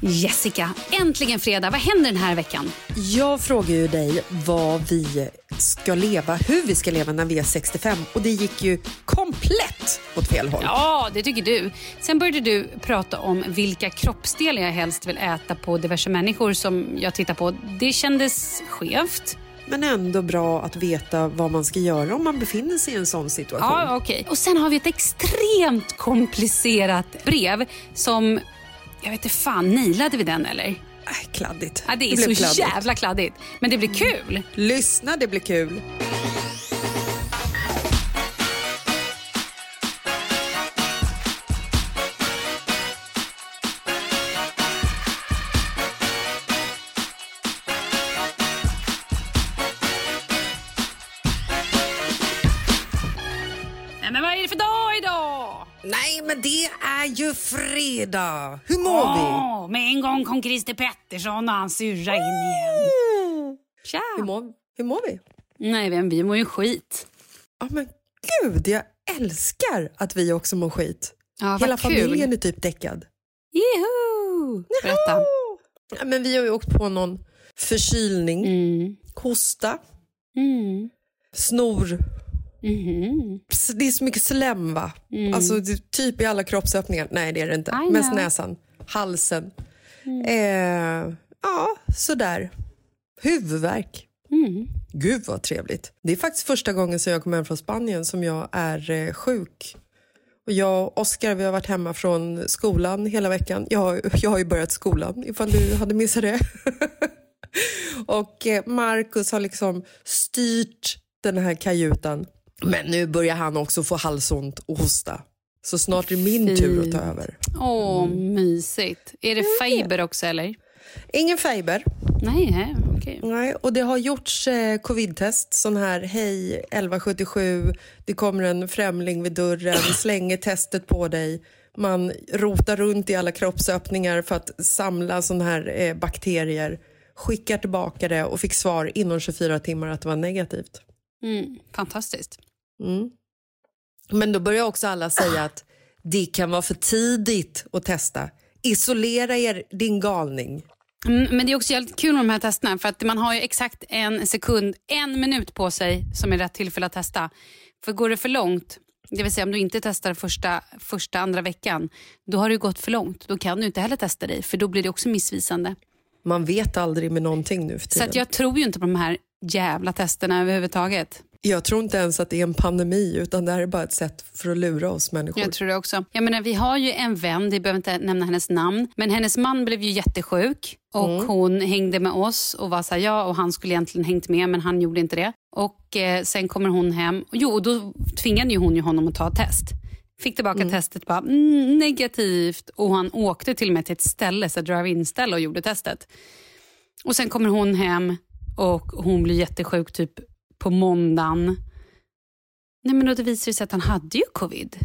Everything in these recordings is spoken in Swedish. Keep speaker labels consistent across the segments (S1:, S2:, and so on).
S1: Jessica, äntligen fredag. Vad händer den här veckan?
S2: Jag frågar ju dig vad vi ska leva, hur vi ska leva när vi är 65 och det gick ju komplett åt fel håll.
S1: Ja, det tycker du. Sen började du prata om vilka kroppsdelar jag helst vill äta på diverse människor som jag tittar på. Det kändes skevt.
S2: Men ändå bra att veta vad man ska göra om man befinner sig i en sån situation.
S1: Ja, okej. Och sen har vi ett extremt komplicerat brev som... Jag vet inte fan, nailade vi den eller?
S2: Äh, kladdigt.
S1: Ja, det är
S2: blev
S1: så
S2: kladdigt.
S1: jävla kladdigt. Men det blir kul.
S2: Lyssna, det blir kul.
S1: Men det
S2: är ju fredag. Hur mår vi?
S1: Åh, med en gång kom Christer Pettersson och hans syrra in igen. Tja!
S2: Hur mår, hur mår vi?
S1: Nej, men vi mår ju skit.
S2: Ja, men gud, jag älskar att vi också mår skit.
S1: Ja,
S2: Hela
S1: kul.
S2: familjen är typ däckad.
S1: Juhu! Berätta.
S2: Ja, men vi har ju åkt på någon förkylning,
S1: Mm.
S2: hosta,
S1: Mm.
S2: snor. Ps- Det är så mycket slem, va? Alltså, det är typ i alla kroppsöppningar. Nej, det är det inte. Mest näsan, halsen. Eh, ja, sådär. Huvudvärk.
S1: Mm.
S2: Gud vad trevligt. Det är faktiskt första gången sedan jag kom hem från Spanien som jag är eh, sjuk. Och jag och Oskar vi har varit hemma från skolan hela veckan. Jag, jag har ju börjat skolan ifall du hade missat det. och eh, Marcus har liksom styrt den här kajutan. Men nu börjar han också få halsont och hosta. Så snart är det min tur att ta över.
S1: Åh, mysigt. Är det fiber också eller?
S2: Ingen fiber.
S1: Nej, nej, okej.
S2: Nej, och det har gjorts eh, covid-test. Sån här, hej 1177, det kommer en främling vid dörren, slänger testet på dig. Man rotar runt i alla kroppsöppningar för att samla sån här eh, bakterier. Skickar tillbaka det och fick svar inom 24 timmar att det var negativt.
S1: Mm, fantastiskt.
S2: Men då börjar också alla säga att det kan vara för tidigt att testa. Isolera er, din galning.
S1: Mm, men det är också jävligt kul med de här testerna för att man har ju exakt en sekund, en minut på sig som är rätt tillfälle att testa. För går det för långt, det vill säga om du inte testar första, första andra veckan, då har det gått för långt. Då kan du inte heller testa dig för då blir det också missvisande.
S2: Man vet aldrig med någonting nu för
S1: Så
S2: tiden.
S1: att jag tror ju inte på de här jävla testerna överhuvudtaget.
S2: Jag tror inte ens att det är en pandemi utan det här är bara ett sätt för att lura oss människor.
S1: Jag tror det också. Jag menar, vi har ju en vän, vi behöver inte nämna hennes namn, men hennes man blev ju jättesjuk och hon hängde med oss och var så här, ja och han skulle egentligen hängt med men han gjorde inte det. Och eh, sen kommer hon hem, och jo och då tvingade ju hon ju honom att ta test. Fick tillbaka testet, bara mm, negativt och han åkte till och med till ett ställe, så drive-in-ställe och gjorde testet. Och sen kommer hon hem och hon blir jättesjuk typ på måndagen. Nej men då det visade det sig att han hade ju covid.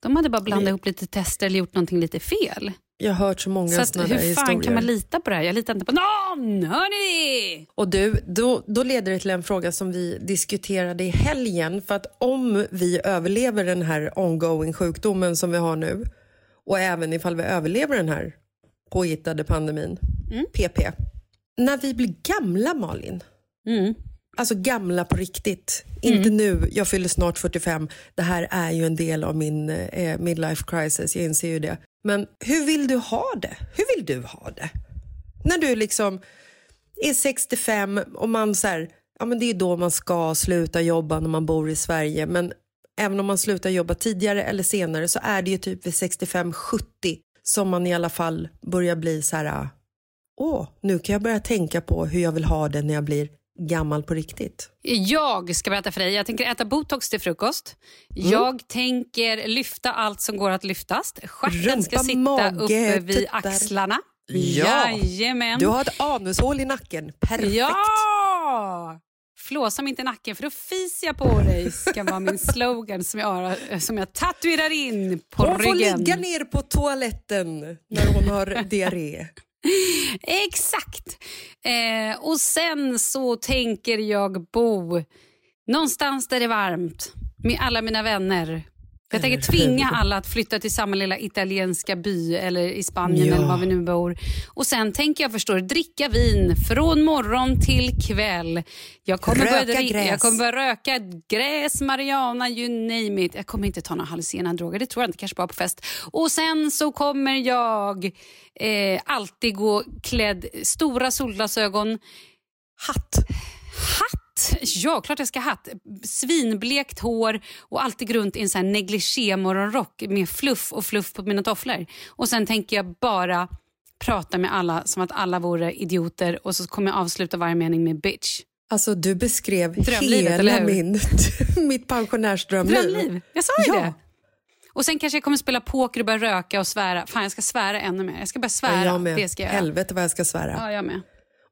S1: De hade bara blandat ihop lite tester eller gjort någonting lite fel.
S2: Jag har hört så många
S1: Så att,
S2: där
S1: hur fan
S2: historier.
S1: kan man lita på det här? Jag litar inte på någon! Hör ni det?
S2: Och du, då, då leder det till en fråga som vi diskuterade i helgen. För att om vi överlever den här ongoing sjukdomen som vi har nu och även ifall vi överlever den här påhittade pandemin, PP. När vi blir gamla, Malin, alltså gamla på riktigt, inte nu, jag fyller snart 45, det här är ju en del av min eh, midlife crisis, jag inser ju det. Men hur vill du ha det? Hur vill du ha det? När du liksom är 65 och man så här, ja men det är då man ska sluta jobba när man bor i Sverige. Men även om man slutar jobba tidigare eller senare så är det ju typ vid 65-70 som man i alla fall börjar bli så här, åh, nu kan jag börja tänka på hur jag vill ha det när jag blir gammal på riktigt.
S1: Jag ska berätta för dig. Jag tänker äta botox till frukost.
S2: Mm.
S1: Jag tänker lyfta allt som går att lyftas. Stjärten ska sitta
S2: mage,
S1: uppe vid
S2: tuttar.
S1: axlarna.
S2: Ja.
S1: Jajamän.
S2: Du har ett anushål i nacken, perfekt.
S1: Ja! Flåsa mig inte i nacken för då fiser jag på dig. ska vara min slogan som jag, har- som jag tatuerar in på
S2: Hon får
S1: ryggen.
S2: ligga ner på toaletten när hon har diarré.
S1: Exakt. Eh, och sen så tänker jag bo någonstans där det är varmt med alla mina vänner. Jag tänker tvinga alla att flytta till samma lilla italienska by eller i Spanien
S2: Ja.
S1: eller var vi nu bor. Och sen tänker jag förstår dricka vin från morgon till kväll. Jag kommer,
S2: Röka
S1: börja,
S2: gräs.
S1: jag kommer börja röka gräs, marijuana, you name it. Jag kommer inte ta några hallucinogena droger, det tror jag inte, kanske bara på fest. Och sen så kommer jag eh, alltid gå klädd, stora solglasögon,
S2: Hatt.
S1: hatt. Ja, klart jag ska ha hatt. Svinblekt hår och alltid runt i en sån här negligé morgonrock med fluff och fluff på mina tofflor. Och sen tänker jag bara prata med alla som att alla vore idioter och så kommer jag avsluta varje mening med bitch.
S2: Alltså du beskrev hela min, mitt pensionärsdrömliv.
S1: Drömliv. Jag sa ju
S2: Ja.
S1: det. Och sen kanske jag kommer spela poker och börja röka och svära. Fan, jag ska svära ännu mer. Jag ska börja svära.
S2: Ja, jag med.
S1: Det ska jag.
S2: Helvete vad jag ska svära.
S1: Ja, jag med.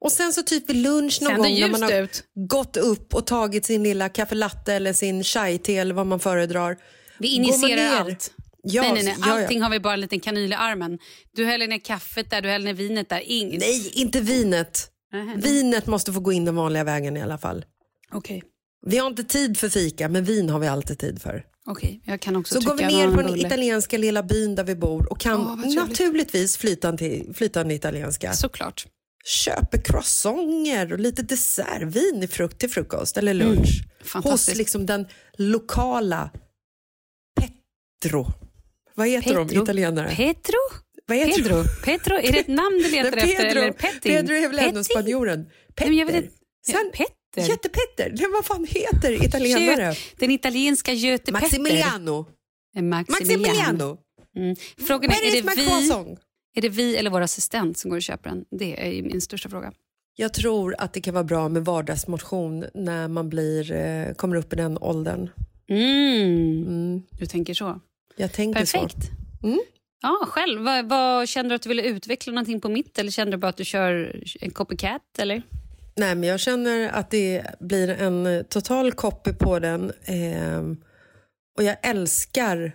S2: Och sen så typ vid lunch någon gång när man har
S1: ut.
S2: gått upp och tagit sin lilla kaffelatte eller sin chai-te eller vad man föredrar.
S1: Vi injicerar allt.
S2: Ja,
S1: nej, nej, nej.
S2: ja, ja.
S1: Allting har vi bara en liten kanyl i armen. Du häller ner kaffet där, du häller ner vinet där. Inget.
S2: Nej, inte vinet.
S1: Nähä.
S2: Vinet måste få gå in den vanliga vägen i alla fall.
S1: Okej.
S2: Vi har inte tid för fika, men vin har vi alltid tid för.
S1: Okej, jag kan också
S2: Så går vi ner på den italienska lilla byn där vi bor och kan
S1: trevligt.
S2: naturligtvis flytande, flytande italienska.
S1: Såklart.
S2: Köper croissanter och lite dessertvin i frukt till frukost eller lunch. Hos
S1: Mm. Fantastiskt.
S2: liksom den lokala Petro. Vad heter de
S1: Petro.
S2: italienare?
S1: Petro?
S2: Vad heter
S1: Pedro? Petro? Är det ett namn du letar
S2: Nej,
S1: efter? Eller Petting?
S2: Pedro är väl ändå spanjoren?
S1: Nej, men jag vet
S2: Petter.
S1: inte.
S2: Sen,
S1: Petter? Petter.
S2: Göte Petter, det vad fan heter italienare?
S1: Den italienska Göte
S2: Maximiliano.
S1: Petter. Maximiliano.
S2: Maximiliano.
S1: Mm. Frågan är, är det, vi? Är det vi eller vår assistent som går och köper den? Det är min största fråga.
S2: Jag tror att det kan vara bra med vardagsmotion när man blir, eh, kommer upp i den åldern.
S1: Mm. Du tänker så.
S2: Jag tänker
S1: Perfekt.
S2: så. Mm.
S1: Ja, själv. Vad, vad, kände du att du ville utveckla någonting på mitt eller kände du bara att du kör en copycat? Eller?
S2: Nej, men jag känner att det blir en eh, total copy på den. ehm, och jag älskar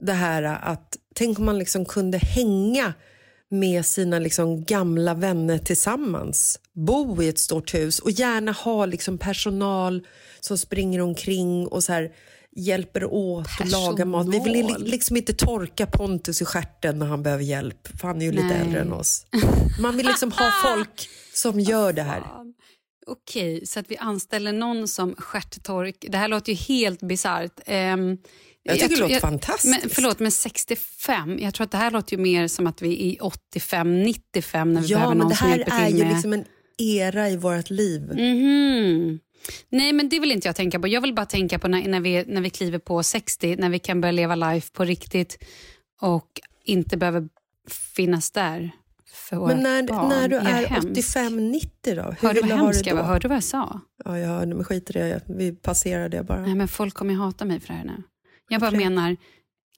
S2: det här att, tänk om man liksom kunde hänga med sina liksom gamla vänner tillsammans. Bo i ett stort hus och gärna ha liksom personal som springer omkring och så här hjälper åt och lagar mat. Vi vill li-
S1: Personal.
S2: liksom inte torka Pontus i stjärten när han behöver hjälp, för han är ju lite
S1: Nej.
S2: äldre än oss. Man vill liksom ha folk som gör det här.
S1: Okej, så att vi anställer någon som stjärttork. Det här låter ju helt bisarrt. Ehm,
S2: Jag tycker det
S1: tror-
S2: låter fantastiskt.
S1: Men, förlåt, men 65? Jag tror att det här låter ju mer som att vi är 85, 95 när vi
S2: Ja,
S1: behöver
S2: men
S1: någon
S2: det
S1: som
S2: här
S1: hjälper
S2: är
S1: till
S2: ju
S1: med...
S2: liksom en era i vårt liv.
S1: Mhm. Nej, men det vill inte jag tänka på. Jag vill bara tänka på när, när, vi, när vi kliver på 60, när vi kan börja leva life på riktigt och inte behöver finnas där för våra
S2: Men när,
S1: barn.
S2: när du
S1: Jag
S2: är
S1: hemsk.
S2: 85-90 då? Hur vill
S1: du vad hemsk
S2: det
S1: jag var? Hörde du vad jag sa?
S2: Ja, jag hörde, men skit i det. Vi passerar det bara.
S1: Nej, men folk kommer ju hata mig för det här nu. Jag bara menar,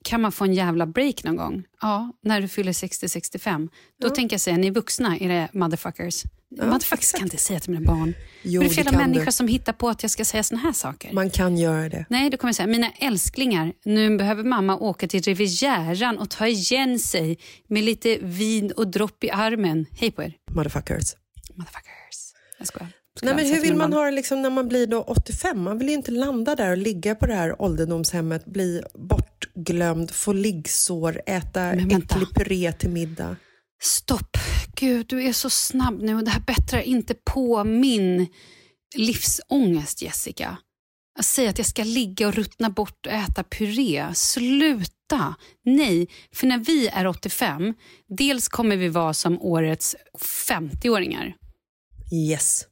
S1: kan man få en jävla break någon gång? Ja, när du fyller 60-65. Då tänker jag säga, ni är vuxna, era motherfuckers. motherfuckers
S2: exakt.
S1: kan inte säga till mina barn.
S2: Jo,
S1: men det är människor
S2: du.
S1: som hittar på att jag ska säga såna här saker.
S2: Man kan göra det.
S1: Nej, då kommer jag säga, mina älsklingar, nu behöver mamma åka till Rivieran och ta igen sig med lite vin och dropp i armen. Hej på er,
S2: Motherfuckers.
S1: motherfuckers. Jag skojar.
S2: Nej, men hur
S1: säga
S2: vill man ha det liksom när man blir då 85? Man vill ju inte landa där och ligga på det här ålderdomshemmet, bli bortglömd, få liggsår, äta äcklig puré till middag.
S1: Stopp. Gud, du är så snabb nu och det här bättrar inte på min livsångest, Jessica. Jag säger att jag ska ligga och ruttna bort och äta puré. Sluta! Nej, för när vi är 85, dels kommer vi vara som årets 50-åringar.
S2: Yes.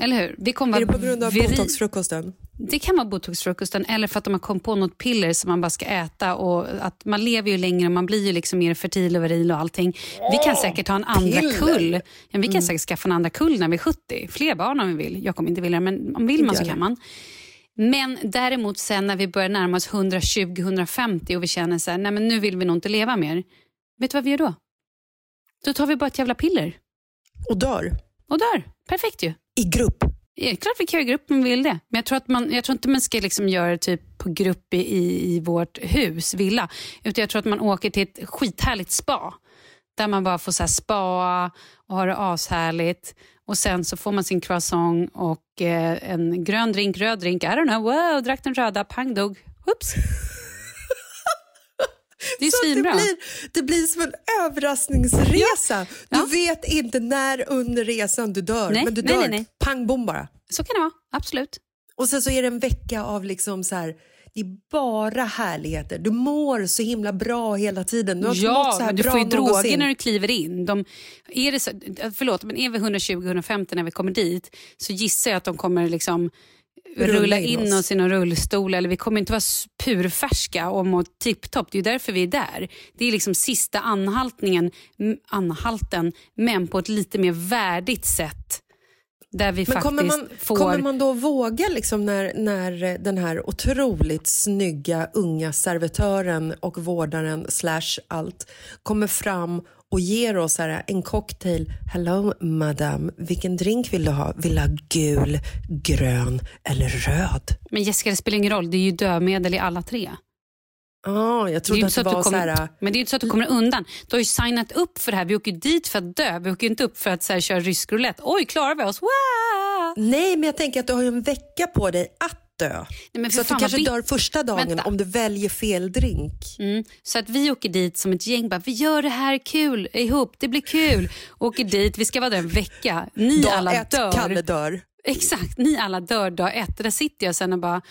S1: Eller hur? Vi kommer
S2: Är det på grund av
S1: viri-
S2: botoxfrukosten?
S1: Det kan vara botoxfrukosten eller för att de har kommit på något piller som man bara ska äta. Och att Man lever ju längre, man blir ju liksom mer fertil och viril och allting. Vi kan säkert ha en andra
S2: piller.
S1: kull. Ja, vi kan säkert skaffa en andra kull när vi är 70. Fler barn om vi vill. Jag kommer inte vilja men om vill man så kan man. Men däremot sen när vi börjar närma oss 120-150 och vi känner så här, nej men nu vill vi nog inte leva mer. Vet du vad vi gör då? Då tar vi bara ett jävla piller
S2: Och dör.
S1: och dör. Perfekt ju.
S2: I grupp.
S1: Ja, klart vi kan göra grupp om vi vill det. Men jag tror, att man, jag tror inte man ska liksom göra det typ på grupp i, i, vårt hus, villa. Utan jag tror att man åker till ett skithärligt spa. Där man bara får så här spa och ha det ashärligt. Och sen så får man sin croissant och eh, en grön drink, röd drink. I don't know, wow, drack den röda, pang dog. Oops. Det är svinbra.
S2: det, blir, det blir som en överraskningsresa.
S1: Ja.
S2: Du vet inte när under resan du dör,
S1: Nej,
S2: men du
S1: nej,
S2: dör
S1: nej,
S2: pang bom bara.
S1: Så kan det vara, absolut.
S2: Och sen så är det en vecka av liksom så här, det är bara härligheter. Du mår så himla bra hela tiden. Du
S1: Ja, men du får ju droger när du kliver in. De, är det så, förlåt, men är vi 120-150 när vi kommer dit så gissar jag att de kommer liksom
S2: Rulla in
S1: in
S2: oss.
S1: i någon rullstol eller vi kommer inte vara purfärska och må tipptopp. Det är därför vi är där. Det är liksom sista anhaltningen, anhalten men på ett lite mer värdigt sätt. Där vi
S2: Men
S1: faktiskt
S2: kommer man,
S1: får...
S2: kommer man då våga liksom när, när den här otroligt snygga unga servitören och vårdaren slash allt kommer fram och ger oss här en cocktail. Hello madam, vilken drink vill du ha? Vill du ha gul, grön eller röd?
S1: Men Jessica, det spelar ingen roll. Det är ju dödmedel i alla tre.
S2: Ah, jag
S1: Det är
S2: trodde att
S1: så
S2: det
S1: att
S2: var så
S1: kommer,
S2: här... äh,
S1: men det är inte så att du kommer undan. Du har ju signat upp för det här. Vi åker dit för att dö. Vi åker inte upp för att så här, köra rysk roulette. Oj, klarar vi oss? Wow!
S2: Nej, men jag tänker att du har ju en vecka på dig att dö.
S1: Nej,
S2: så att du kanske dör första dagen
S1: Vänta.
S2: om du väljer fel drink.
S1: Mm. Så att vi åker dit som ett gäng. Bara, vi gör det här kul ihop. Det blir kul. Åker dit. Vi ska vara där en vecka. Ni
S2: Dag
S1: alla
S2: ett,
S1: dör.
S2: Kalle dör.
S1: Exakt. Ni alla dör dag ett. Där sitter jag sen och bara...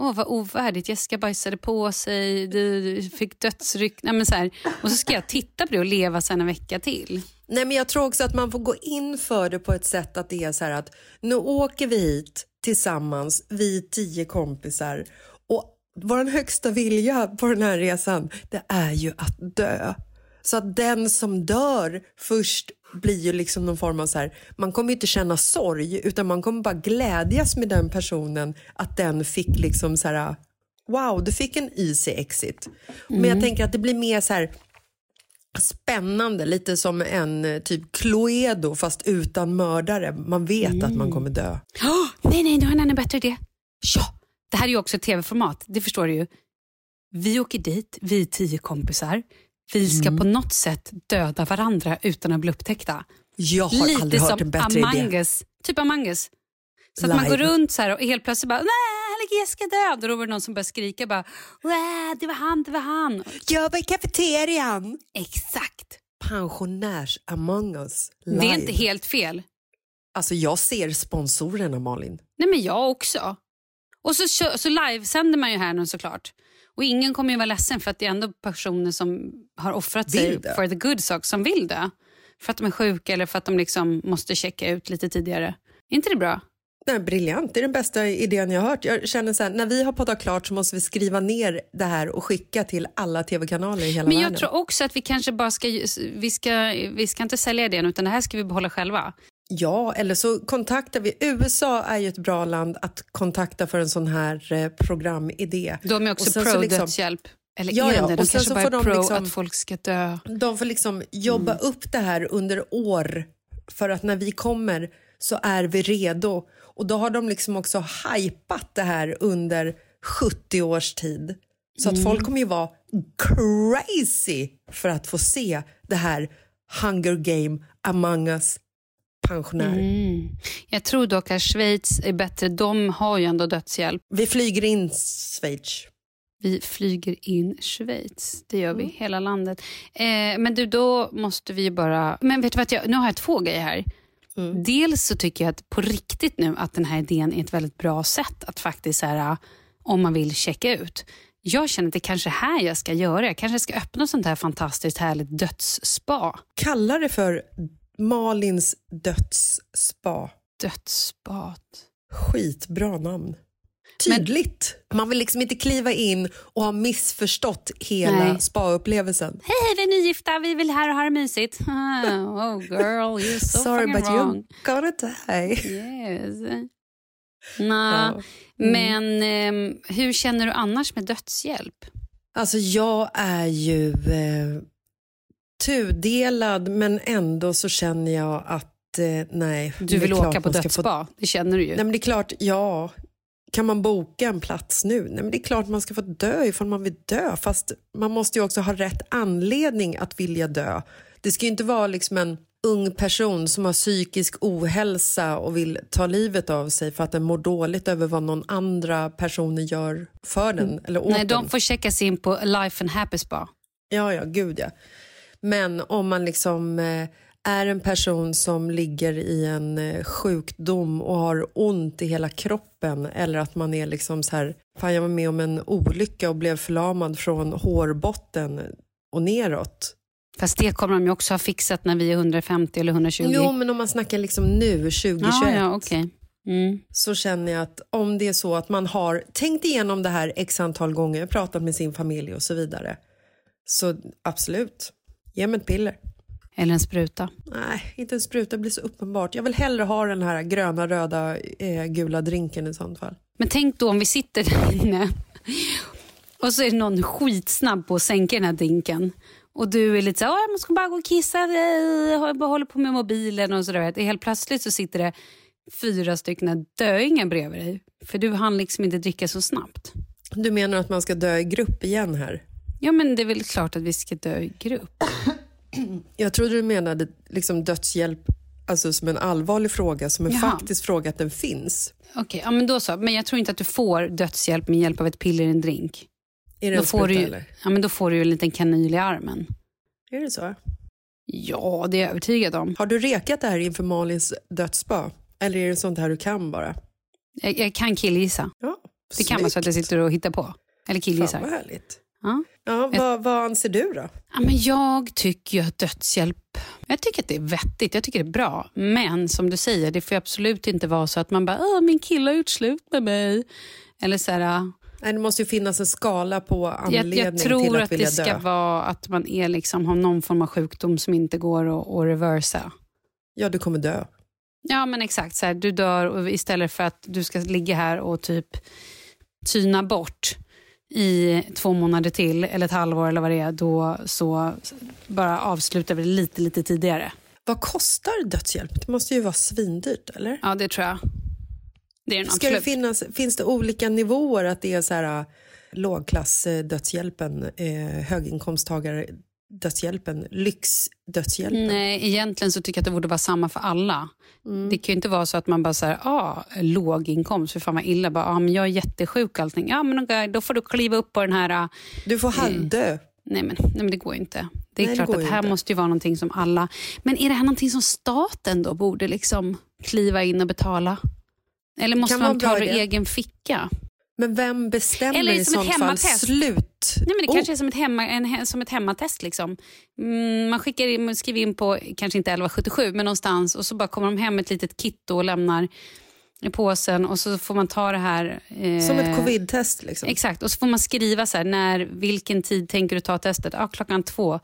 S1: Åh, vad ovärdigt. Jessica bajsade på sig, du fick dödsryck. Nej, men så här. Och så ska jag titta på det och leva sen en vecka till.
S2: Nej, men jag tror också att man får gå in för det på ett sätt att det är så här att nu åker vi hit tillsammans, vi tio kompisar. Och vår högsta vilja på den här resan, det är ju att dö. Så att den som dör först blir ju liksom någon form av så här, man kommer ju inte känna sorg utan man kommer bara glädjas med den personen att den fick liksom så här, wow, du fick en easy exit. Men jag tänker att det blir mer så här spännande, lite som en typ Cluedo fast utan mördare. Man vet att man kommer dö.
S1: Åh, nej, nej, nu har en ännu bättre idé. Ja, det här är ju också ett tv-format, det förstår du ju. Vi åker dit, vi är tio kompisar. Vi ska
S2: Mm.
S1: på något sätt döda varandra utan att bli upptäckta.
S2: Jag har aldrig
S1: Lite
S2: hört
S1: som
S2: en bättre
S1: Among
S2: idé.
S1: Us. Typ Among Us. Så att man
S2: Live.
S1: går runt så här och helt plötsligt bara nej, är död. Och då var det någon som började skrika bara "Wah, det var han, det var han.
S2: Jag var i kafeterian.
S1: Exakt.
S2: Pensionärs Among us
S1: Det är
S2: live.
S1: inte helt fel.
S2: Alltså jag ser sponsorerna Malin.
S1: Nej men jag också. Och så, så livesänder man ju här nu såklart. Och ingen kommer ju vara ledsen för att det är ändå personer som har offrat sig för the good sak som vill dö. För att de är sjuka eller för att de liksom måste checka ut lite tidigare. Är inte det bra?
S2: Nej, briljant, det är den bästa idén jag har hört. Jag känner så här, när vi har poddat klart så måste vi skriva ner det här och skicka till alla tv-kanaler i hela
S1: Men
S2: världen.
S1: jag tror också att vi kanske bara ska, vi ska, vi ska inte sälja idén utan det här ska vi behålla själva.
S2: Ja, eller så kontaktar vi. USA är ju ett bra land att kontakta för en sån här eh, programidé.
S1: De är också
S2: sen så
S1: pro
S2: liksom-.
S1: Eller
S2: Ja, ja,
S1: de
S2: och sen så får de
S1: pro
S2: liksom-
S1: att folk ska dö.
S2: De får liksom jobba
S1: Mm.
S2: upp det här under år för att när vi kommer så är vi redo. Och då har de liksom också hypat det här under 70 års tid. Så
S1: Mm.
S2: att folk kommer ju vara crazy för att få se det här Hunger Game Among Us pensionärer.
S1: Mm. Jag tror dock att Schweiz är bättre. De har ju ändå dödshjälp.
S2: Vi flyger in Schweiz.
S1: Vi flyger in Schweiz. Det gör vi,
S2: Mm.
S1: hela landet. Eh, men du, då måste vi bara... Men vet du vad, jag, nu har jag två grejer här.
S2: Mm.
S1: Dels så tycker jag att på riktigt nu att den här idén är ett väldigt bra sätt att faktiskt så här, om man vill checka ut. Jag känner att det kanske är här jag ska göra. Jag kanske ska öppna sånt här fantastiskt härligt dödsspa.
S2: Kallar det för Malins dödsspa.
S1: Dödsspat.
S2: Skitbra namn. Tydligt. Man vill liksom inte kliva in och ha missförstått hela spa-upplevelsen.
S1: Hej, vi är nygifta. Vi vill här och ha det mysigt. Oh girl, you're so
S2: Sorry but
S1: wrong.
S2: you're gonna die.
S1: Yes. Nah.
S2: Ja.
S1: Men ehm, hur känner du annars med dödshjälp?
S2: Alltså jag är ju eh, tudelad men ändå så känner jag att eh, nej.
S1: Du vill åka på dödsspa, det känner du ju.
S2: Nej men det är klart, ja. Kan man boka en plats nu? Nej men det är klart man ska få dö ifall man vill dö. Fast man måste ju också ha rätt anledning att vilja dö. Det ska ju inte vara liksom en ung person som har psykisk ohälsa och vill ta livet av sig för att den mår dåligt över vad någon andra personer gör för den eller åt
S1: Mm. Nej, de får checkas in på Life and Happy Spa.
S2: Ja, ja, gud ja. Men om man liksom eh, är en person som ligger i en eh, sjukdom och har ont i hela kroppen eller att man är liksom så här, fan jag var med om en olycka och blev förlamad från hårbotten och neråt.
S1: Fast det kommer de ju också ha fixat när vi är 150 eller 120.
S2: Jo, men om man snackar liksom nu, 2021,
S1: ja, ja, okej. Mm.
S2: så känner jag att om det är så att man har tänkt igenom det här x antal gånger, pratat med sin familj och så vidare, så absolut, ge mig ett piller.
S1: Eller en spruta.
S2: Nej, inte en spruta, det blir så uppenbart. Jag vill hellre ha den här gröna, röda, eh, gula drinken i sånt fall.
S1: Men tänk då om vi sitter där inne och så är det någon skitsnabb på att sänka den här drinken. Och du är lite så här, "Åh, jag måste bara gå och kissa, jag håller på med mobilen och sådär. Helt plötsligt så sitter det fyra stycken döingar bredvid dig. För du hann liksom inte dricka så snabbt.
S2: Du menar att man ska dö i grupp igen här?
S1: Ja men det är väl klart att vi ska dö i grupp.
S2: Jag trodde du menade liksom dödshjälp alltså som en allvarlig fråga, som en
S1: Jaha.
S2: faktisk fråga att den finns.
S1: Okej, ja, men då så. Men jag tror inte att du får dödshjälp med hjälp av ett piller i en drink.
S2: Är det
S1: Då
S2: en
S1: får,
S2: spruta
S1: du
S2: eller?
S1: ja, men då får du ju en liten kanyl i armen.
S2: Är det så?
S1: Ja, det är jag övertygad om.
S2: Har du rekat det här inför Malins dödsspa? Eller är det sånt här du kan bara?
S1: Jag, jag kan killgissa.
S2: Ja,
S1: Det kan vara så att jag sitter och hittar på. Eller
S2: Fan vad
S1: killgissar.
S2: härligt.
S1: Ja.
S2: Ja, vad, vad anser du då?
S1: Ja, men jag tycker ju att dödshjälp jag tycker att det är vettigt, jag tycker det är bra. Men som du säger, det får absolut inte vara så att man bara Åh, min kille har gjort slut med mig. Eller så här,
S2: Nej, det måste ju finnas en skala på anledning
S1: jag, jag tror
S2: till att,
S1: att,
S2: vilja
S1: det ska
S2: dö.
S1: vara att man är liksom, har någon form av sjukdom som inte går att, att reversa.
S2: Ja, du kommer dö.
S1: Ja men exakt, så här, du dör och istället för att du ska ligga här och typ tyna bort i två månader till eller ett halvår eller vad det är, då så bara avslutar vi det lite, lite tidigare.
S2: Vad kostar dödshjälp? Det måste ju vara svindyrt, eller?
S1: Ja, det tror jag. Det är
S2: Ska det
S1: absolut.
S2: finnas, finns det olika nivåer? Att det är så här, äh, lågklass eh, dödshjälpen, eh, höginkomsttagare dödshjälpen, lyxdödshjälpen?
S1: Nej, egentligen så tycker jag att det borde vara samma för alla.
S2: Mm.
S1: Det kan ju inte vara så att man bara säger ah, låg inkomst, för fan vad illa. Bara, ah, men jag är jättesjuk och allting. Ja, men okej, då får du kliva upp på den här... ah,
S2: Du får halvdö.
S1: Nej men, nej, men det går ju inte. Det är
S2: Nej, det
S1: klart
S2: går
S1: att här
S2: inte.
S1: måste ju vara någonting som alla... Men är det här någonting som staten då borde liksom kliva in och betala? Eller måste man ta det ur egen ficka?
S2: Men vem bestämmer
S1: Eller
S2: i sånt fall slut?
S1: Nej, men det
S2: Oh,
S1: kanske är som ett, hemma, en, som ett hemmatest. Liksom. Mm, man skickar in, man skriver in på, kanske inte 1177, men någonstans och så bara kommer de hem med ett litet kit och lämnar i påsen och så får man ta det här. eh,
S2: Som ett covid-test liksom.
S1: Exakt, och så får man skriva så här, när, vilken tid tänker du ta testet? Ja, klockan två.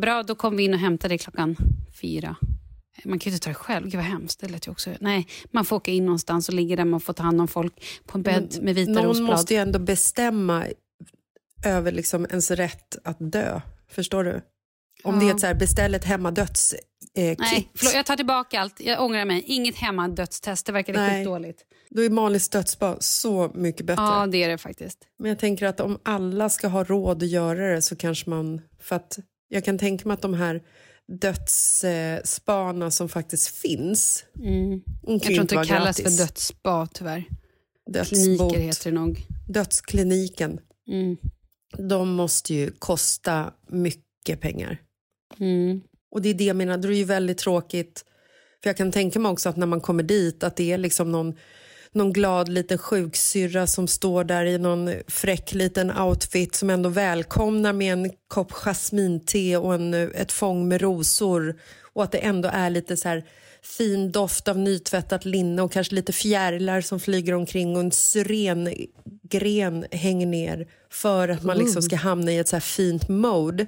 S1: Bra, då kommer vi in och hämtar dig klockan fyra. Man kan ju inte ta det själv, gud vad hemskt. Det lät ju också. Nej, man får åka in någonstans och ligga där man får ta hand om folk på en bädd med vita
S2: Någon
S1: rosblad.
S2: måste ju ändå bestämma över liksom ens rätt att dö. Förstår du? Om det är
S1: Ja.
S2: ett så här, beställ ett hemmadöds eh,
S1: Nej, förlåt, jag tar tillbaka allt. Jag ångrar mig. Inget hemma dödstest. Det verkade
S2: Nej.
S1: skitdåligt.
S2: Då är Malis dödsbad så mycket bättre.
S1: Ja, det är det faktiskt.
S2: Men jag tänker att om alla ska ha råd att göra det så kanske man... För att jag kan tänka mig att de här dödsspana som faktiskt finns...
S1: Mm. Jag tror inte det kallas
S2: gratis.
S1: för dödsspa tyvärr.
S2: Dödsbot.
S1: Kliniker heter det nog.
S2: Dödskliniken.
S1: Mm.
S2: De måste ju kosta mycket pengar.
S1: Mm.
S2: Och det är det jag menar, då är det ju väldigt tråkigt. För jag kan tänka mig också att när man kommer dit att det är liksom någon, någon glad liten sjuksyrra som står där i någon fräck liten outfit som ändå välkomnar med en kopp jasminte och en, ett fång med rosor. Och att det ändå är lite så här fin doft av nytvättat linne och kanske lite fjärilar som flyger omkring och en syrengren hänger ner för att man liksom ska hamna i ett så här fint mode.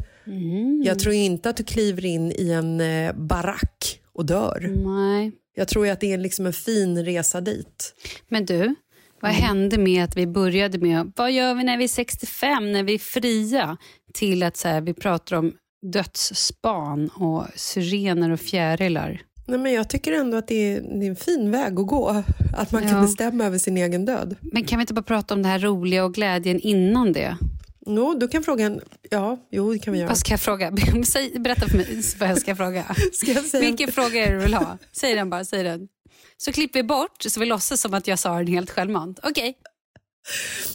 S2: Jag tror inte att du kliver in i en eh, barack och dör.
S1: Nej.
S2: Jag tror ju att det är liksom en fin resa dit.
S1: Men du, vad
S2: Mm.
S1: hände med att vi började med vad gör vi när vi är 65, när vi är fria, till att så här, vi pratar om dödsspan och syrener och fjärilar.
S2: Nej, men jag tycker ändå att det är, det är en fin väg att gå. Att man kan
S1: Ja.
S2: bestämma över sin egen död.
S1: Men kan vi inte bara prata om det här roliga och glädjen innan det?
S2: Jo, du kan fråga... Ja, jo, det kan vi göra.
S1: Vad ska jag fråga? Säg, berätta för mig vad jag ska fråga.
S2: Ska jag säga?
S1: Vilken fråga är det du vill ha? Säg den bara. Säg den. Så klipper vi bort så vi låtsas som att jag sa den helt självmant. Okej.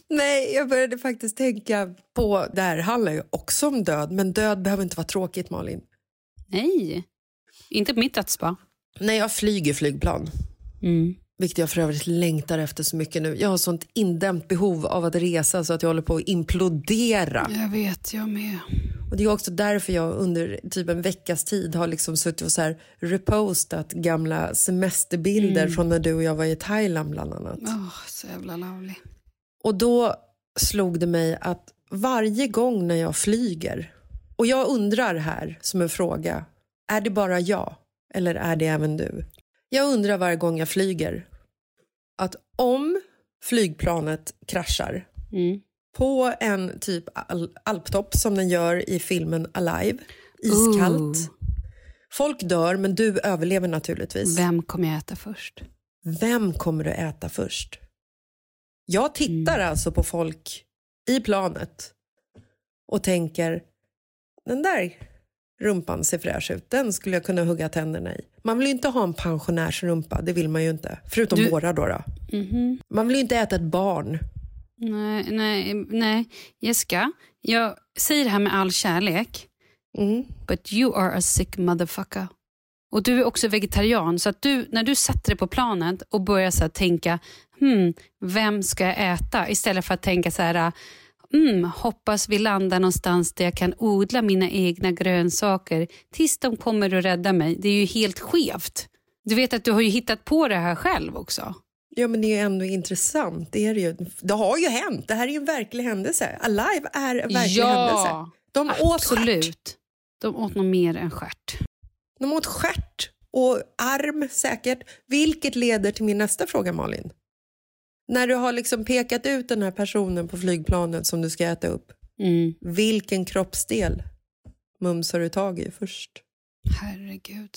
S2: Nej, jag började faktiskt tänka på... Det här handlar ju också om död, men död behöver inte vara tråkigt, Malin.
S1: Nej, inte på mitt dödsspa.
S2: När jag flyger flygplan,
S1: Mm.
S2: Vilket jag för övrigt längtar efter så mycket nu. Jag har sånt indämt behov av att resa så att jag håller på att implodera.
S1: Jag vet, jag med.
S2: Och Det är också därför jag under typ en veckas tid har liksom suttit och så här repostat gamla semesterbilder från när du och jag var i Thailand bland annat.
S1: Åh, så jävla lovely.
S2: Och då slog det mig att varje gång när jag flyger, och jag undrar här som en fråga, är det bara jag eller är det även du? Jag undrar varje gång jag flyger att om flygplanet kraschar
S1: Mm.
S2: på en typ al- alptopp som den gör i filmen Alive, iskallt.
S1: Ooh.
S2: Folk dör men du överlever naturligtvis.
S1: Vem kommer jag äta först?
S2: Vem kommer du äta först? Jag tittar alltså på folk i planet och tänker den där rumpan ser fräsch ut, den skulle jag kunna hugga tänderna i. Man vill ju inte ha en pensionärsrumpa, det vill man ju inte. Förutom
S1: Du-
S2: våra då. då.
S1: Mhm.
S2: Man vill ju inte äta ett barn.
S1: Nej, nej, nej. Jessica, jag säger det här med all kärlek.
S2: Mm.
S1: But you are a sick motherfucker. Och du är också vegetarian, så att du, när du sätter dig på planet och börjar så tänka, hmm, vem ska jag äta? Istället för att tänka så här, mm, hoppas vi landar någonstans där jag kan odla mina egna grönsaker tills de kommer att rädda mig. Det är ju helt skevt. Du vet att du har ju hittat på det här själv också.
S2: Ja, men det är ändå intressant. Det, är det, ju. det har ju hänt. Det här är ju en verklig händelse. Alive är en verklig
S1: ja,
S2: händelse. De åt stjärt.
S1: absolut. De åt nog mer än stjärt.
S2: De åt stjärt och arm säkert. Vilket leder till min nästa fråga, Malin. När du har liksom pekat ut den här personen på flygplanet som du ska äta upp.
S1: Mm.
S2: Vilken kroppsdel mumsar du tag i först?
S1: Herregud.